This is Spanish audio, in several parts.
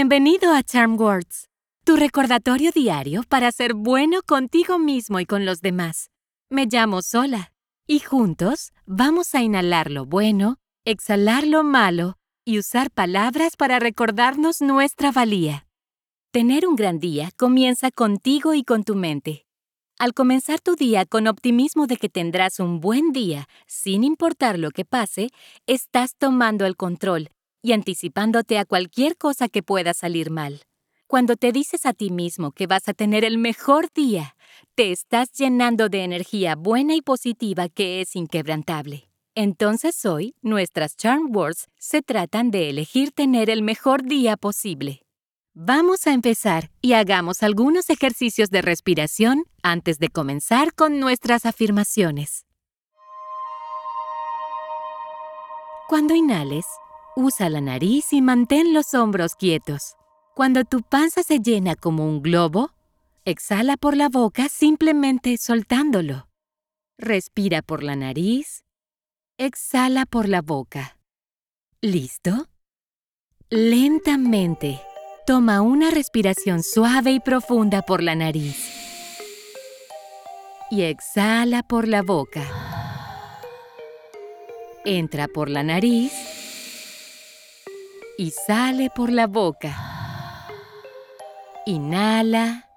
Bienvenido a Charm Words, tu recordatorio diario para ser bueno contigo mismo y con los demás. Me llamo Sola y juntos vamos a inhalar lo bueno, exhalar lo malo y usar palabras para recordarnos nuestra valía. Tener un gran día comienza contigo y con tu mente. Al comenzar tu día con optimismo de que tendrás un buen día, sin importar lo que pase, estás tomando el control y anticipándote a cualquier cosa que pueda salir mal. Cuando te dices a ti mismo que vas a tener el mejor día, te estás llenando de energía buena y positiva que es inquebrantable. Entonces hoy, nuestras Charm Words se tratan de elegir tener el mejor día posible. Vamos a empezar y hagamos algunos ejercicios de respiración antes de comenzar con nuestras afirmaciones. Cuando inhales, Usa la nariz y mantén los hombros quietos. Cuando tu panza se llena como un globo, exhala por la boca simplemente soltándolo. Respira por la nariz, exhala por la boca. ¿Listo? Lentamente, toma una respiración suave y profunda por la nariz. Y exhala por la boca. Entra por la nariz y sale por la boca. Inhala.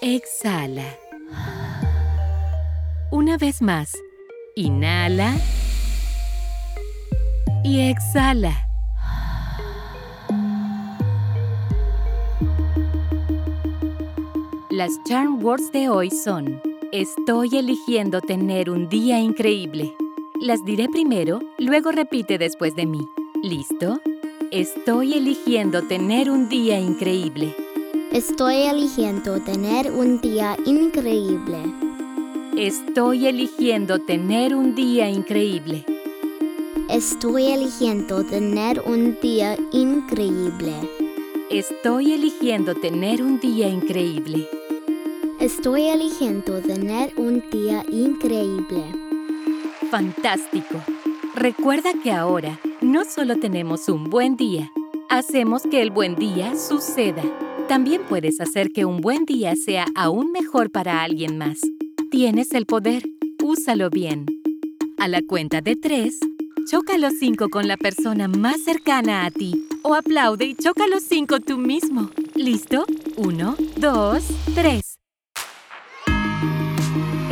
Exhala. Una vez más. Inhala. Y exhala. Las charm words de hoy son, estoy eligiendo tener un día increíble. Las diré primero, luego repite después de mí. ¿Listo? Estoy eligiendo tener un día increíble. Estoy eligiendo tener un día increíble. Estoy eligiendo tener un día increíble. Estoy eligiendo tener un día increíble. Estoy eligiendo tener un día increíble. Estoy eligiendo tener un día increíble fantástico. Recuerda que ahora no solo tenemos un buen día, hacemos que el buen día suceda. También puedes hacer que un buen día sea aún mejor para alguien más. Tienes el poder, úsalo bien. A la cuenta de tres, choca los cinco con la persona más cercana a ti o aplaude y choca los cinco tú mismo. ¿Listo? Uno, dos, tres.